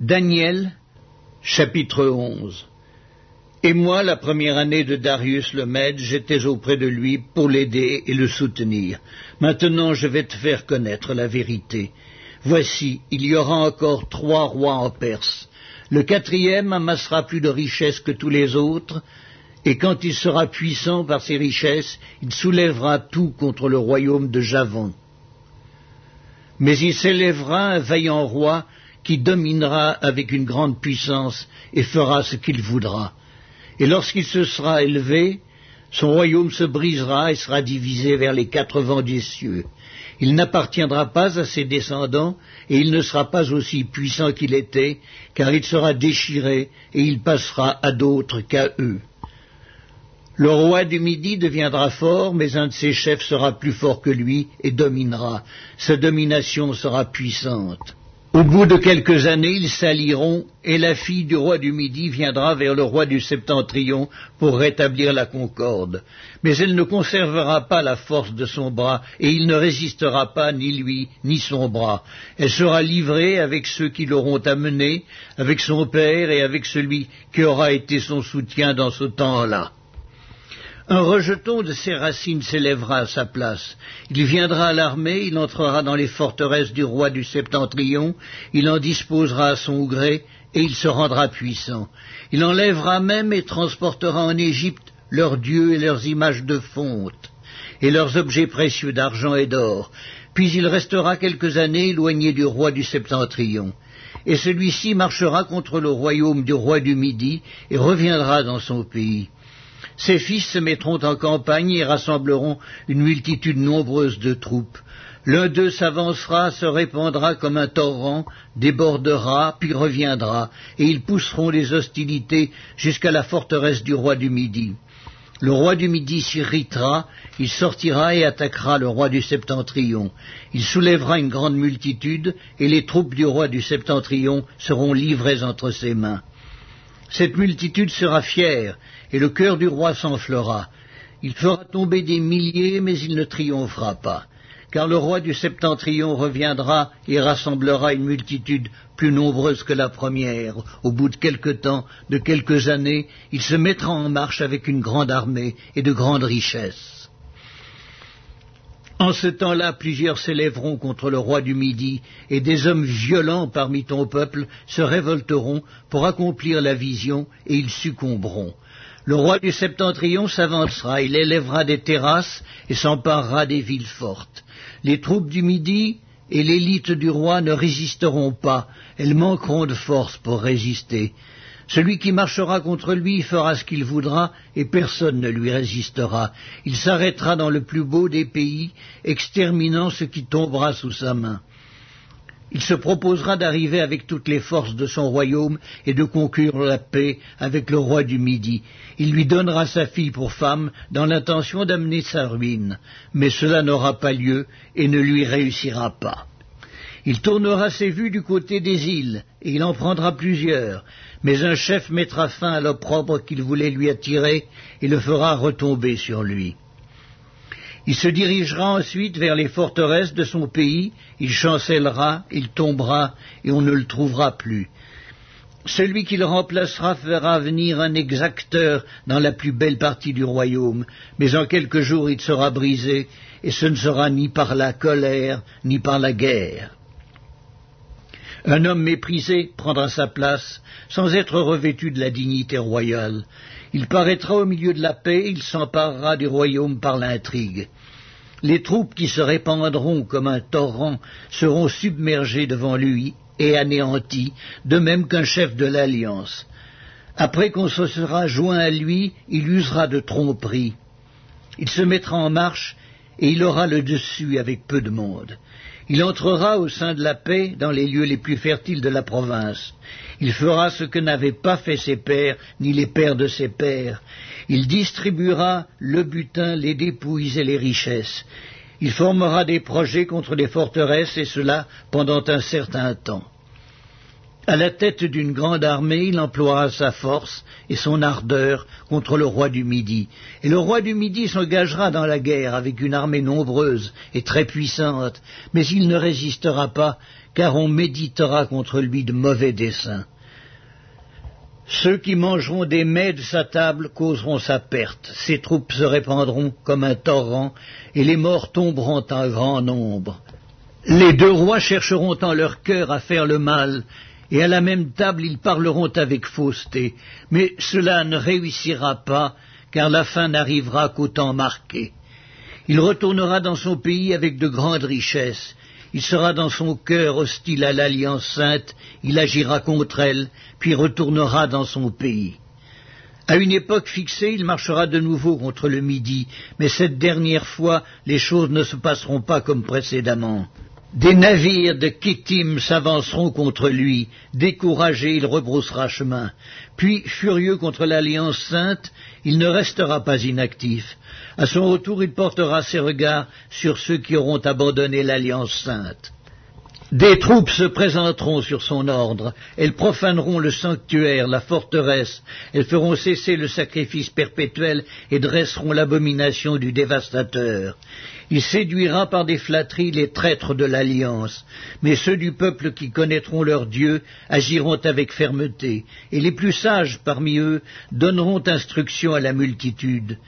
Daniel, chapitre 11 Et moi, la première année de Darius le Mède, j'étais auprès de lui pour l'aider et le soutenir. Maintenant, je vais te faire connaître la vérité. Voici, il y aura encore trois rois en Perse. Le quatrième amassera plus de richesses que tous les autres, et quand il sera puissant par ses richesses, il soulèvera tout contre le royaume de Javon. Mais il s'élèvera un vaillant roi qui dominera avec une grande puissance et fera ce qu'il voudra. Et lorsqu'il se sera élevé, son royaume se brisera et sera divisé vers les quatre vents des cieux. Il n'appartiendra pas à ses descendants, et il ne sera pas aussi puissant qu'il était, car il sera déchiré, et il passera à d'autres qu'à eux. Le roi du Midi deviendra fort, mais un de ses chefs sera plus fort que lui et dominera. Sa domination sera puissante. Au bout de quelques années, ils s'allieront, et la fille du roi du Midi viendra vers le roi du Septentrion pour rétablir la concorde. Mais elle ne conservera pas la force de son bras, et il ne résistera pas ni lui, ni son bras. Elle sera livrée avec ceux qui l'auront amenée, avec son père et avec celui qui aura été son soutien dans ce temps-là. Un rejeton de ses racines s'élèvera à sa place. Il viendra à l'armée, il entrera dans les forteresses du roi du septentrion, il en disposera à son gré, et il se rendra puissant. Il enlèvera même et transportera en Égypte leurs dieux et leurs images de fonte, et leurs objets précieux d'argent et d'or. Puis il restera quelques années éloigné du roi du septentrion. Et celui-ci marchera contre le royaume du roi du Midi, et reviendra dans son pays. Ses fils se mettront en campagne et rassembleront une multitude nombreuse de troupes. L'un d'eux s'avancera, se répandra comme un torrent, débordera, puis reviendra, et ils pousseront les hostilités jusqu'à la forteresse du roi du Midi. Le roi du Midi s'irritera, il sortira et attaquera le roi du Septentrion. Il soulèvera une grande multitude, et les troupes du roi du Septentrion seront livrées entre ses mains. Cette multitude sera fière, et le cœur du roi s'enflera. Il fera tomber des milliers, mais il ne triomphera pas, car le roi du septentrion reviendra et rassemblera une multitude plus nombreuse que la première. Au bout de quelque temps, de quelques années, il se mettra en marche avec une grande armée et de grandes richesses. En ce temps-là, plusieurs s'élèveront contre le roi du Midi, et des hommes violents parmi ton peuple se révolteront pour accomplir la vision, et ils succomberont. Le roi du septentrion s'avancera, il élèvera des terrasses et s'emparera des villes fortes. Les troupes du Midi et l'élite du roi ne résisteront pas, elles manqueront de force pour résister. Celui qui marchera contre lui fera ce qu'il voudra, et personne ne lui résistera. Il s'arrêtera dans le plus beau des pays, exterminant ce qui tombera sous sa main. Il se proposera d'arriver avec toutes les forces de son royaume et de conclure la paix avec le roi du Midi. Il lui donnera sa fille pour femme dans l'intention d'amener sa ruine, mais cela n'aura pas lieu et ne lui réussira pas. Il tournera ses vues du côté des îles, et il en prendra plusieurs, mais un chef mettra fin à l'opprobre qu'il voulait lui attirer et le fera retomber sur lui. Il se dirigera ensuite vers les forteresses de son pays, il chancellera, il tombera, et on ne le trouvera plus. Celui qui le remplacera fera venir un exacteur dans la plus belle partie du royaume, mais en quelques jours il sera brisé, et ce ne sera ni par la colère, ni par la guerre. Un homme méprisé prendra sa place sans être revêtu de la dignité royale. Il paraîtra au milieu de la paix, il s'emparera du royaume par l'intrigue. Les troupes qui se répandront comme un torrent seront submergées devant lui et anéanties, de même qu'un chef de l'alliance. Après qu'on se sera joint à lui, il usera de tromperie. Il se mettra en marche et il aura le dessus avec peu de monde. Il entrera au sein de la paix dans les lieux les plus fertiles de la province. Il fera ce que n'avaient pas fait ses pères, ni les pères de ses pères. Il distribuera le butin, les dépouilles et les richesses. Il formera des projets contre les forteresses, et cela pendant un certain temps. À la tête d'une grande armée, il emploiera sa force et son ardeur contre le roi du Midi. Et le roi du Midi s'engagera dans la guerre avec une armée nombreuse et très puissante, mais il ne résistera pas, car on méditera contre lui de mauvais desseins. Ceux qui mangeront des mets de sa table causeront sa perte. Ses troupes se répandront comme un torrent, et les morts tomberont en grand nombre. Les deux rois chercheront en leur cœur à faire le mal, et à la même table ils parleront avec fausseté, mais cela ne réussira pas, car la fin n'arrivera qu'au temps marqué. Il retournera dans son pays avec de grandes richesses, il sera dans son cœur hostile à l'Alliance sainte, il agira contre elle, puis retournera dans son pays. À une époque fixée, il marchera de nouveau contre le Midi, mais cette dernière fois, les choses ne se passeront pas comme précédemment. Des navires de Kittim s'avanceront contre lui. Découragé, il rebroussera chemin. Puis, furieux contre l'Alliance sainte, il ne restera pas inactif. À son retour, il portera ses regards sur ceux qui auront abandonné l'Alliance sainte. Des troupes se présenteront sur son ordre, elles profaneront le sanctuaire, la forteresse, elles feront cesser le sacrifice perpétuel et dresseront l'abomination du dévastateur. Il séduira par des flatteries les traîtres de l'alliance, mais ceux du peuple qui connaîtront leur Dieu agiront avec fermeté, et les plus sages parmi eux donneront instruction à la multitude.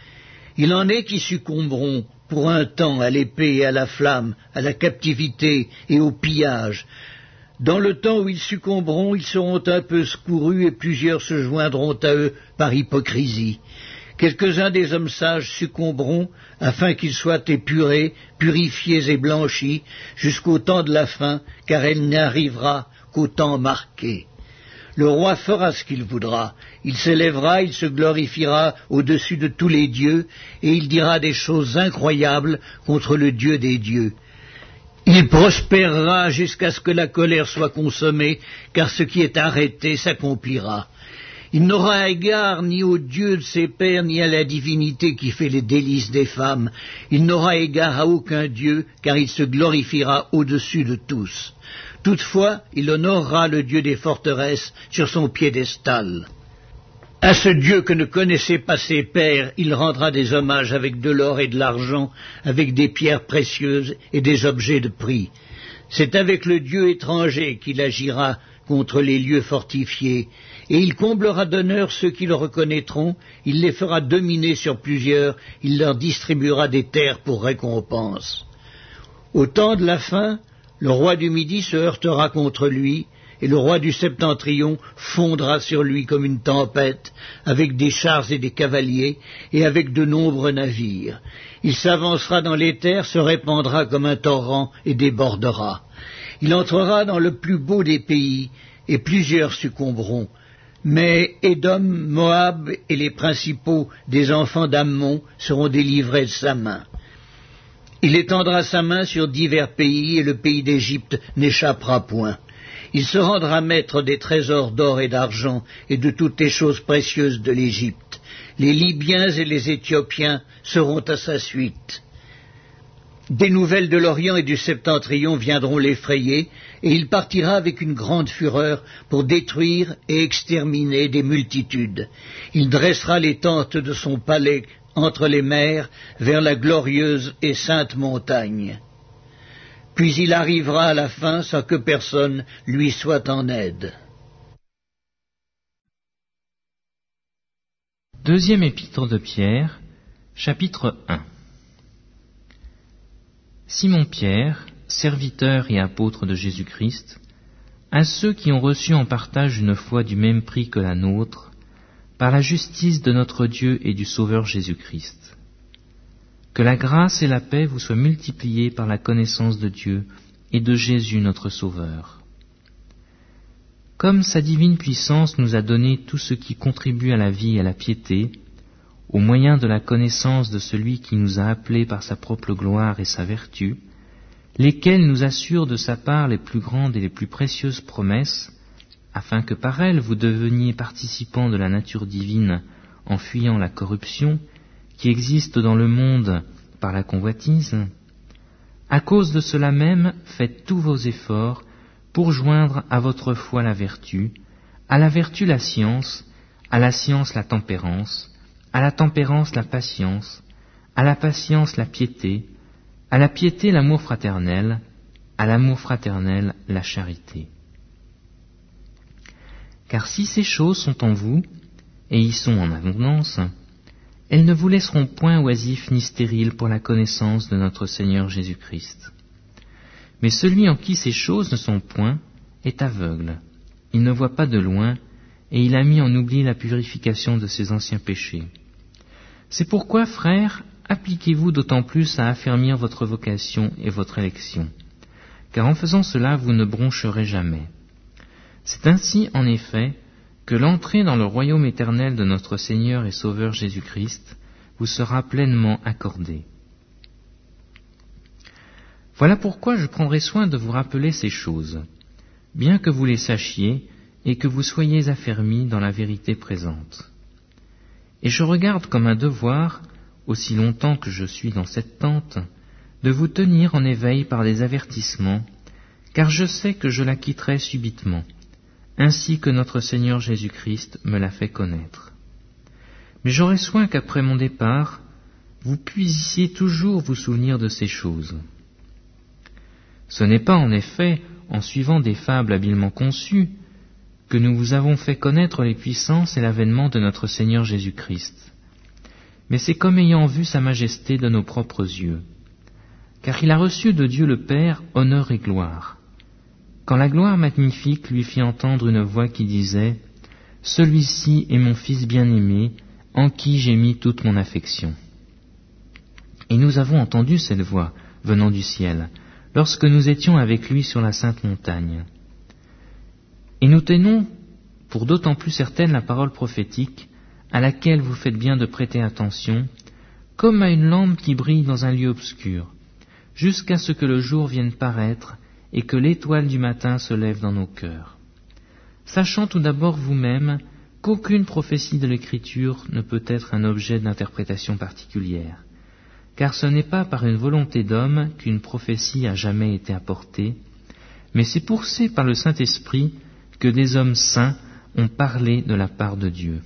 Il en est qui succomberont pour un temps à l'épée et à la flamme, à la captivité et au pillage. Dans le temps où ils succomberont, ils seront un peu secourus et plusieurs se joindront à eux par hypocrisie. Quelques-uns des hommes sages succomberont afin qu'ils soient épurés, purifiés et blanchis jusqu'au temps de la fin, car elle n'arrivera qu'au temps marqué. Le roi fera ce qu'il voudra. Il s'élèvera, il se glorifiera au-dessus de tous les dieux, et il dira des choses incroyables contre le Dieu des dieux. Il prospérera jusqu'à ce que la colère soit consommée, car ce qui est arrêté s'accomplira. Il n'aura égard ni au Dieu de ses pères, ni à la divinité qui fait les délices des femmes. Il n'aura égard à aucun Dieu, car il se glorifiera au-dessus de tous. Toutefois, il honorera le Dieu des forteresses sur son piédestal. À ce Dieu que ne connaissaient pas ses pères, il rendra des hommages avec de l'or et de l'argent, avec des pierres précieuses et des objets de prix. C'est avec le Dieu étranger qu'il agira contre les lieux fortifiés, et il comblera d'honneur ceux qui le reconnaîtront, il les fera dominer sur plusieurs, il leur distribuera des terres pour récompense. Au temps de la fin, le roi du Midi se heurtera contre lui, et le roi du Septentrion fondra sur lui comme une tempête, avec des chars et des cavaliers, et avec de nombreux navires. Il s'avancera dans les terres, se répandra comme un torrent, et débordera. Il entrera dans le plus beau des pays, et plusieurs succomberont. Mais Édom, Moab et les principaux des enfants d'Ammon seront délivrés de sa main. Il étendra sa main sur divers pays, et le pays d'Égypte n'échappera point. Il se rendra maître des trésors d'or et d'argent, et de toutes les choses précieuses de l'Égypte. Les Libyens et les Éthiopiens seront à sa suite. Des nouvelles de l'Orient et du Septentrion viendront l'effrayer, et il partira avec une grande fureur pour détruire et exterminer des multitudes. Il dressera les tentes de son palais entre les mers vers la glorieuse et sainte montagne. Puis il arrivera à la fin sans que personne lui soit en aide. Deuxième épître de Pierre, chapitre 1 Simon Pierre, serviteur et apôtre de Jésus-Christ, à ceux qui ont reçu en partage une foi du même prix que la nôtre, par la justice de notre Dieu et du Sauveur Jésus-Christ. Que la grâce et la paix vous soient multipliées par la connaissance de Dieu et de Jésus notre Sauveur. Comme sa divine puissance nous a donné tout ce qui contribue à la vie et à la piété, au moyen de la connaissance de celui qui nous a appelés par sa propre gloire et sa vertu, lesquels nous assurent de sa part les plus grandes et les plus précieuses promesses, afin que par elle vous deveniez participants de la nature divine en fuyant la corruption qui existe dans le monde par la convoitise À cause de cela même, faites tous vos efforts pour joindre à votre foi la vertu, à la vertu la science, à la science la tempérance, à la tempérance la patience, à la patience la piété, à la piété l'amour fraternel, à l'amour fraternel la charité. Car si ces choses sont en vous, et y sont en abondance, elles ne vous laisseront point oisifs ni stériles pour la connaissance de notre Seigneur Jésus-Christ. Mais celui en qui ces choses ne sont point est aveugle, il ne voit pas de loin, et il a mis en oubli la purification de ses anciens péchés. C'est pourquoi, frères, appliquez-vous d'autant plus à affermir votre vocation et votre élection, car en faisant cela vous ne broncherez jamais. C'est ainsi, en effet, que l'entrée dans le royaume éternel de notre Seigneur et Sauveur Jésus-Christ vous sera pleinement accordée. Voilà pourquoi je prendrai soin de vous rappeler ces choses, bien que vous les sachiez et que vous soyez affermis dans la vérité présente. Et je regarde comme un devoir, aussi longtemps que je suis dans cette tente, de vous tenir en éveil par des avertissements, car je sais que je la quitterai subitement, ainsi que notre Seigneur Jésus-Christ me l'a fait connaître. Mais j'aurai soin qu'après mon départ, vous puissiez toujours vous souvenir de ces choses. Ce n'est pas en effet en suivant des fables habilement conçues que nous vous avons fait connaître les puissances et l'avènement de notre Seigneur Jésus-Christ, mais c'est comme ayant vu sa majesté de nos propres yeux, car il a reçu de Dieu le Père honneur et gloire quand la gloire magnifique lui fit entendre une voix qui disait Celui-ci est mon Fils bien-aimé, en qui j'ai mis toute mon affection. Et nous avons entendu cette voix venant du ciel, lorsque nous étions avec lui sur la sainte montagne. Et nous tenons pour d'autant plus certaine la parole prophétique, à laquelle vous faites bien de prêter attention, comme à une lampe qui brille dans un lieu obscur, jusqu'à ce que le jour vienne paraître et que l'étoile du matin se lève dans nos cœurs. Sachant tout d'abord vous-même qu'aucune prophétie de l'Écriture ne peut être un objet d'interprétation particulière, car ce n'est pas par une volonté d'homme qu'une prophétie a jamais été apportée, mais c'est poussé par le Saint-Esprit que des hommes saints ont parlé de la part de Dieu.